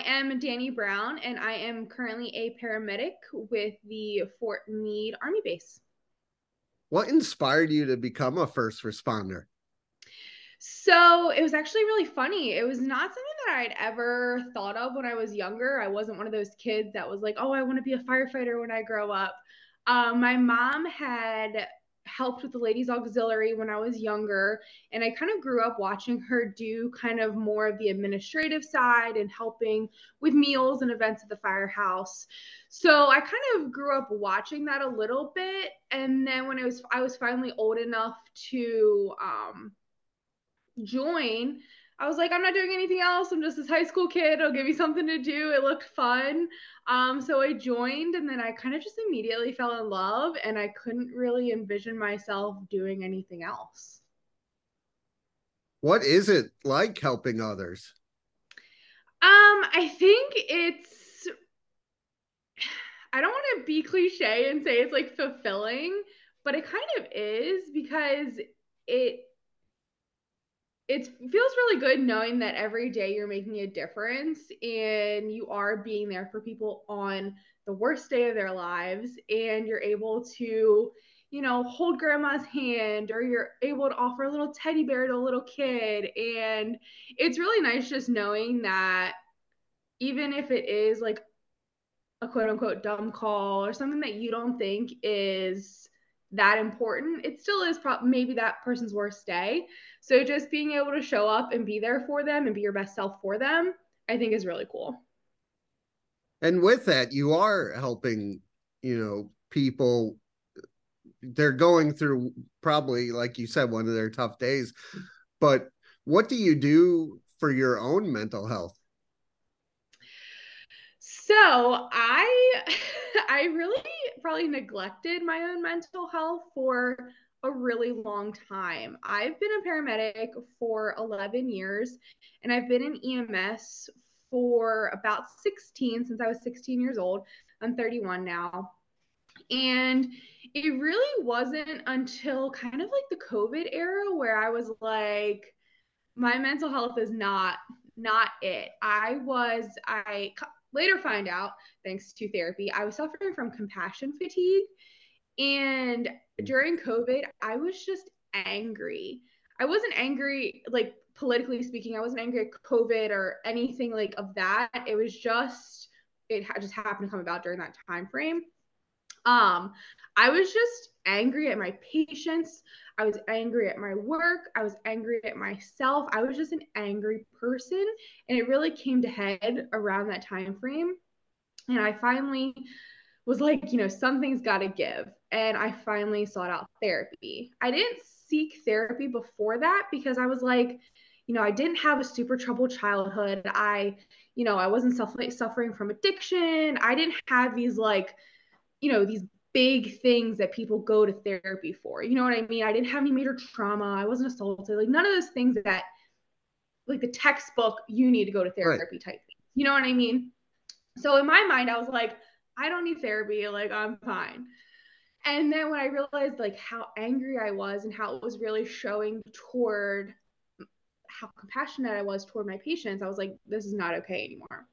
am Dani Brown, and I am currently a paramedic with the Fort Meade Army Base. What inspired you to become a first responder? So it was actually really funny. It was not something that I'd ever thought of when I was younger. I wasn't one of those kids that was like, oh, I want to be a firefighter when I grow up. Um, my mom had helped with the ladies auxiliary when I was younger and I kind of grew up watching her do kind of more of the administrative side and helping with meals and events at the firehouse. So I kind of grew up watching that a little bit and then when I was I was finally old enough to um join I was like, I'm not doing anything else. I'm just this high school kid. It'll give me something to do. It looked fun. Um, so I joined and then I kind of just immediately fell in love and I couldn't really envision myself doing anything else. What is it like helping others? Um, I think it's I don't want to be cliche and say it's like fulfilling, but it kind of is because it it feels really good knowing that every day you're making a difference and you are being there for people on the worst day of their lives and you're able to you know hold grandma's hand or you're able to offer a little teddy bear to a little kid. And it's really nice just knowing that even if it is like a quote unquote dumb call or something that you don't think is that important it still is pro- maybe that person's worst day so just being able to show up and be there for them and be your best self for them, I think is really cool. And with that, you are helping, you know, people they're going through probably like you said one of their tough days. But what do you do for your own mental health? So, I I really probably neglected my own mental health for a really long time. I've been a paramedic for 11 years and I've been in EMS for about 16 since I was 16 years old. I'm 31 now. And it really wasn't until kind of like the COVID era where I was like, my mental health is not not it. I was I later find out thanks to therapy, I was suffering from compassion fatigue and hmm. during COVID, I was just angry. I wasn't angry, like politically speaking, I wasn't angry at COVID or anything like of that. It was just, it just happened to come about during that time frame. Um, I was just angry at my patients. I was angry at my work. I was angry at myself. I was just an angry person. And it really came to head around that time frame. And I finally was like, you know, something's got to give. And I finally sought out therapy. I didn't seek therapy before that because I was like, you know, I didn't have a super troubled childhood. I, you know, I wasn't suffering from addiction. I didn't have these like, you know, these big things that people go to therapy for. You know what I mean? I didn't have any major trauma. I wasn't assaulted. Like none of those things that like the textbook you need to go to therapy right. type thing. You know what I mean? So in my mind, I was like, I don't need therapy. Like, I'm fine. And then when I realized like how angry I was and how it was really showing toward how compassionate I was toward my patients, I was like, this is not okay anymore.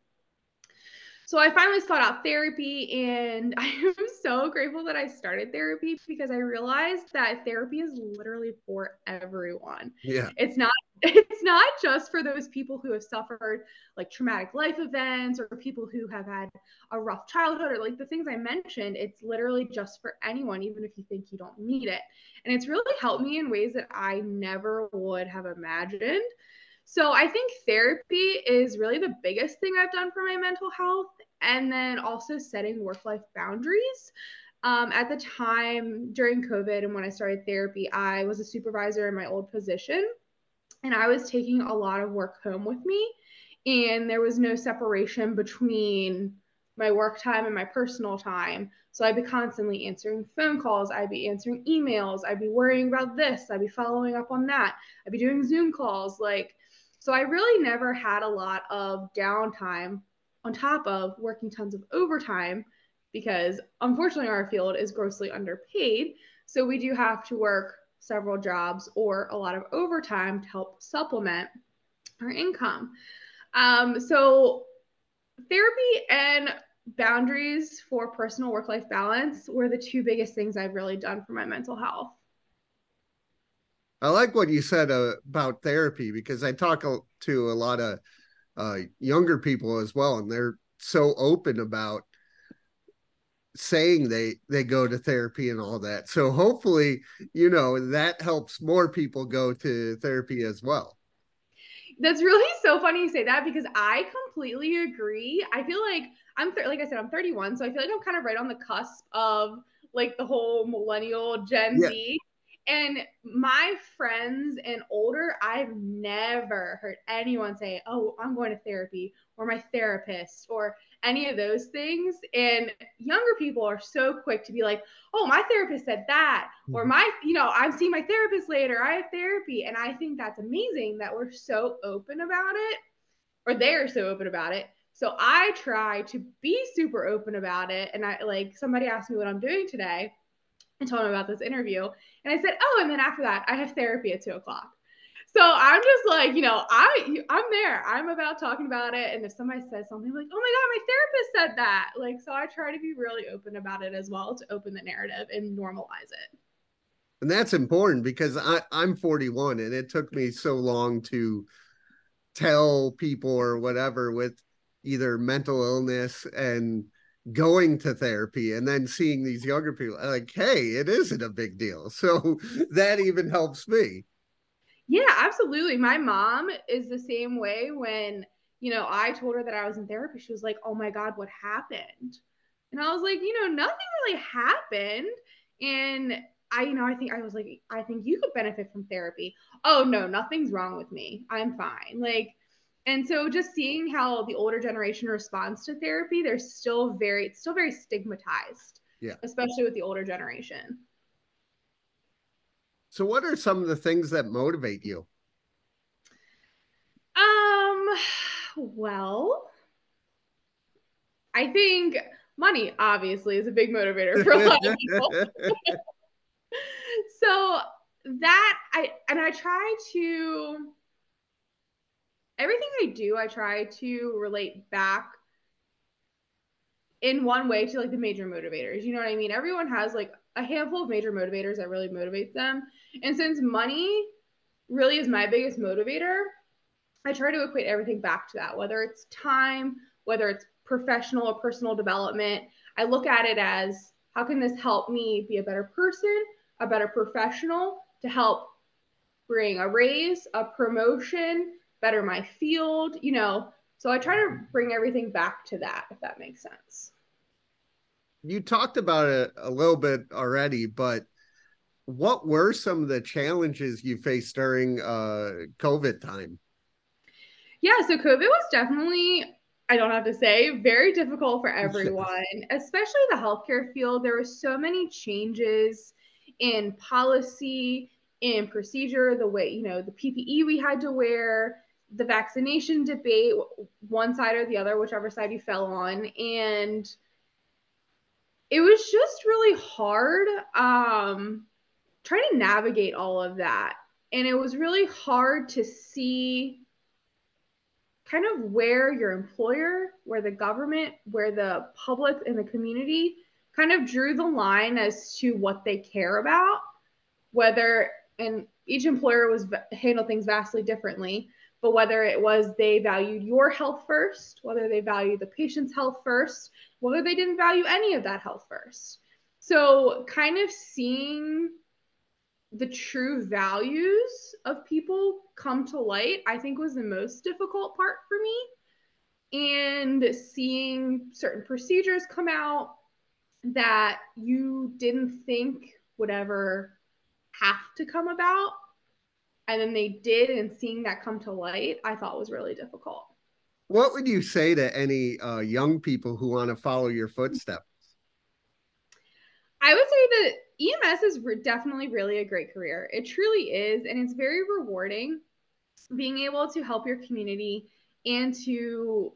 So I finally sought out therapy, and I am so grateful that I started therapy because I realized that therapy is literally for everyone. Yeah. It's not it's not just for those people who have suffered like traumatic life events or people who have had a rough childhood or like the things I mentioned. It's literally just for anyone, even if you think you don't need it. And it's really helped me in ways that I never would have imagined. So I think therapy is really the biggest thing I've done for my mental health. And then also setting work life boundaries. Um, at the time during COVID and when I started therapy, I was a supervisor in my old position and I was taking a lot of work home with me. And there was no separation between my work time and my personal time. So I'd be constantly answering phone calls, I'd be answering emails, I'd be worrying about this, I'd be following up on that, I'd be doing Zoom calls. Like, so I really never had a lot of downtime on top of working tons of overtime because unfortunately our field is grossly underpaid. So we do have to work several jobs or a lot of overtime to help supplement our income. Um, so therapy and boundaries for personal work life balance were the two biggest things I've really done for my mental health. I like what you said uh, about therapy because I talk to a lot of uh, younger people as well, and they're so open about saying they they go to therapy and all that. So hopefully, you know, that helps more people go to therapy as well. That's really so funny you say that because I completely agree. I feel like I'm th- like I said, I'm 31, so I feel like I'm kind of right on the cusp of like the whole millennial Gen yeah. Z. And my friends and older, I've never heard anyone say, "Oh, I'm going to therapy," or "My therapist," or any of those things. And younger people are so quick to be like, "Oh, my therapist said that," or mm-hmm. "My, you know, I'm seeing my therapist later. I have therapy." And I think that's amazing that we're so open about it, or they're so open about it. So I try to be super open about it. And I like somebody asked me what I'm doing today and told him about this interview. And I said, Oh, and then after that, I have therapy at two o'clock. So I'm just like, you know, I I'm there. I'm about talking about it. And if somebody says something like, oh my God, my therapist said that. Like, so I try to be really open about it as well to open the narrative and normalize it. And that's important because I, I'm 41 and it took me so long to tell people or whatever with either mental illness and going to therapy and then seeing these younger people like hey it isn't a big deal. So that even helps me. Yeah absolutely. My mom is the same way when you know i told her that i was in therapy. She was like oh my god what happened? And i was like you know nothing really happened. And i you know i think i was like i think you could benefit from therapy. Oh no nothing's wrong with me. I'm fine. Like and so just seeing how the older generation responds to therapy they're still very it's still very stigmatized yeah. especially with the older generation. So what are some of the things that motivate you? Um well i think money obviously is a big motivator for a lot of people. So that i and i try to everything I do, I try to relate back in one way to like the major motivators. You know what I mean? Everyone has like a handful of major motivators that really motivates them. And since money really is my biggest motivator, I try to equate everything back to that, whether it's time, whether it's professional or personal development. I look at it as how can this help me be a better person, a better professional to help bring a raise, a promotion, better my field, you know. So I try to bring everything back to that, if that makes sense. You talked about it a little bit already, but what were some of the challenges you faced during uh, COVID time? Yeah, so COVID was definitely, I don't have to say, very difficult for everyone, especially the healthcare field. There were so many changes in policy, in procedure, the way, you know, the PPE we had to wear, the vaccination debate, one side or the other, whichever side you fell on. And it was just really hard um, trying to navigate all of that. And it was really hard to see kind of where your employer, where the government, where the public and the community kind of drew the line as to what they care about, whether, and each employer was handle things vastly differently but whether it was they valued your health first, whether they valued the patient's health first, whether they didn't value any of that health first. So, kind of seeing the true values of people come to light, I think was the most difficult part for me. And seeing certain procedures come out that you didn't think would ever have to come about and then they did and seeing that come to light i thought was really difficult. What would you say to any uh, young people who want to follow your footsteps? I would say that ems is re- definitely really a great career. It truly is and it's very rewarding being able to help your community and to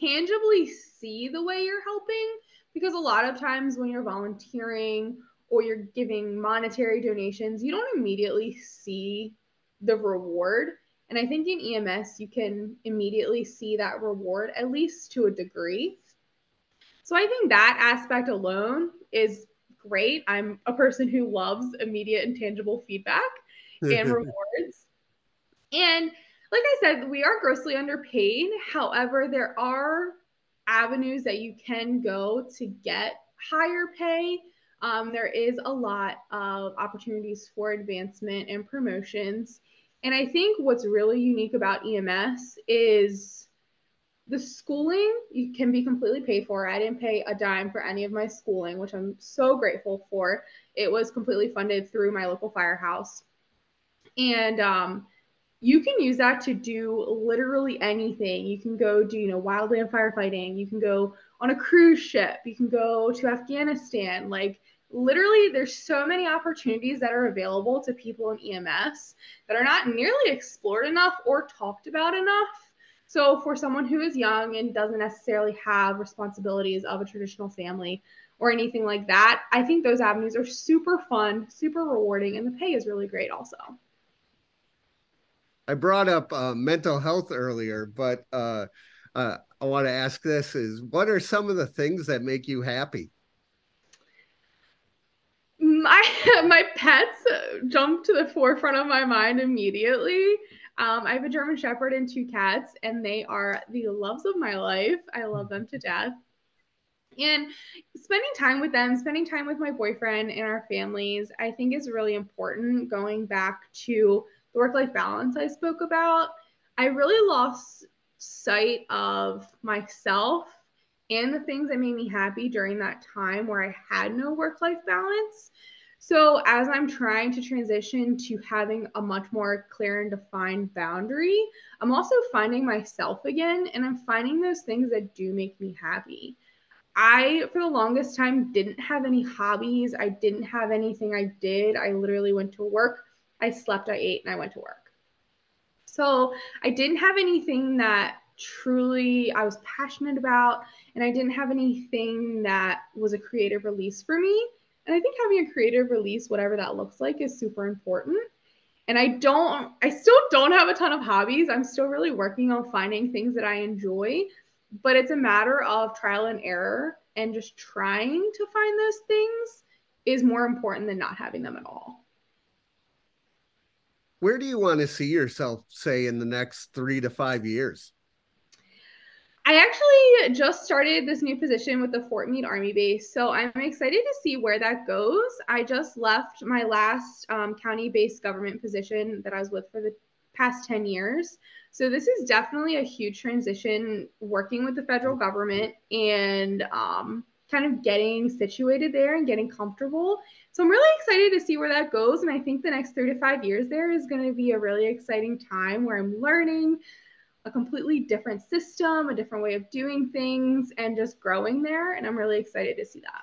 tangibly see the way you're helping because a lot of times when you're volunteering or you're giving monetary donations, you don't immediately see the reward. And I think in EMS, you can immediately see that reward, at least to a degree. So I think that aspect alone is great. I'm a person who loves immediate and tangible feedback and rewards. And like I said, we are grossly underpaid. However, there are avenues that you can go to get higher pay. Um, there is a lot of opportunities for advancement and promotions. And I think what's really unique about EMS is the schooling you can be completely paid for. I didn't pay a dime for any of my schooling, which I'm so grateful for. It was completely funded through my local firehouse. And um, you can use that to do literally anything. You can go do, you know, wildland firefighting. You can go on a cruise ship. You can go to Afghanistan. Like literally there's so many opportunities that are available to people in EMS that are not nearly explored enough or talked about enough. So for someone who is young and doesn't necessarily have responsibilities of a traditional family or anything like that, I think those avenues are super fun, super rewarding, and the pay is really great also. I brought up uh, mental health earlier, but uh, uh, I want to ask this: is what are some of the things that make you happy? My my pets jumped to the forefront of my mind immediately. Um, I have a German Shepherd and two cats, and they are the loves of my life. I love them to death. And spending time with them, spending time with my boyfriend and our families, I think is really important. Going back to the work life balance I spoke about, I really lost sight of myself and the things that made me happy during that time where I had no work life balance. So, as I'm trying to transition to having a much more clear and defined boundary, I'm also finding myself again and I'm finding those things that do make me happy. I, for the longest time, didn't have any hobbies. I didn't have anything I did. I literally went to work, I slept, I ate, and I went to work. So I didn't have anything that truly I was passionate about, and I didn't have anything that was a creative release for me. And I think having a creative release, whatever that looks like, is super important. And I don't, I still don't have a ton of hobbies. I'm still really working on finding things that I enjoy, but it's a matter of trial and error and just trying to find those things is more important than not having them at all where do you want to see yourself, say, in the next three to five years? I actually just started this new position with the Fort Meade Army Base, so I'm excited to see where that goes. I just left my last um, county based government position that I was with for the past 10 years. So this is definitely a huge transition working with the federal government and um, kind of getting situated there and getting comfortable. So I'm really excited to see where that goes. And I think the next three to five years there is going to be a really exciting time where I'm learning a completely different system, a different way of doing things, and just growing there. And I'm really excited to see that.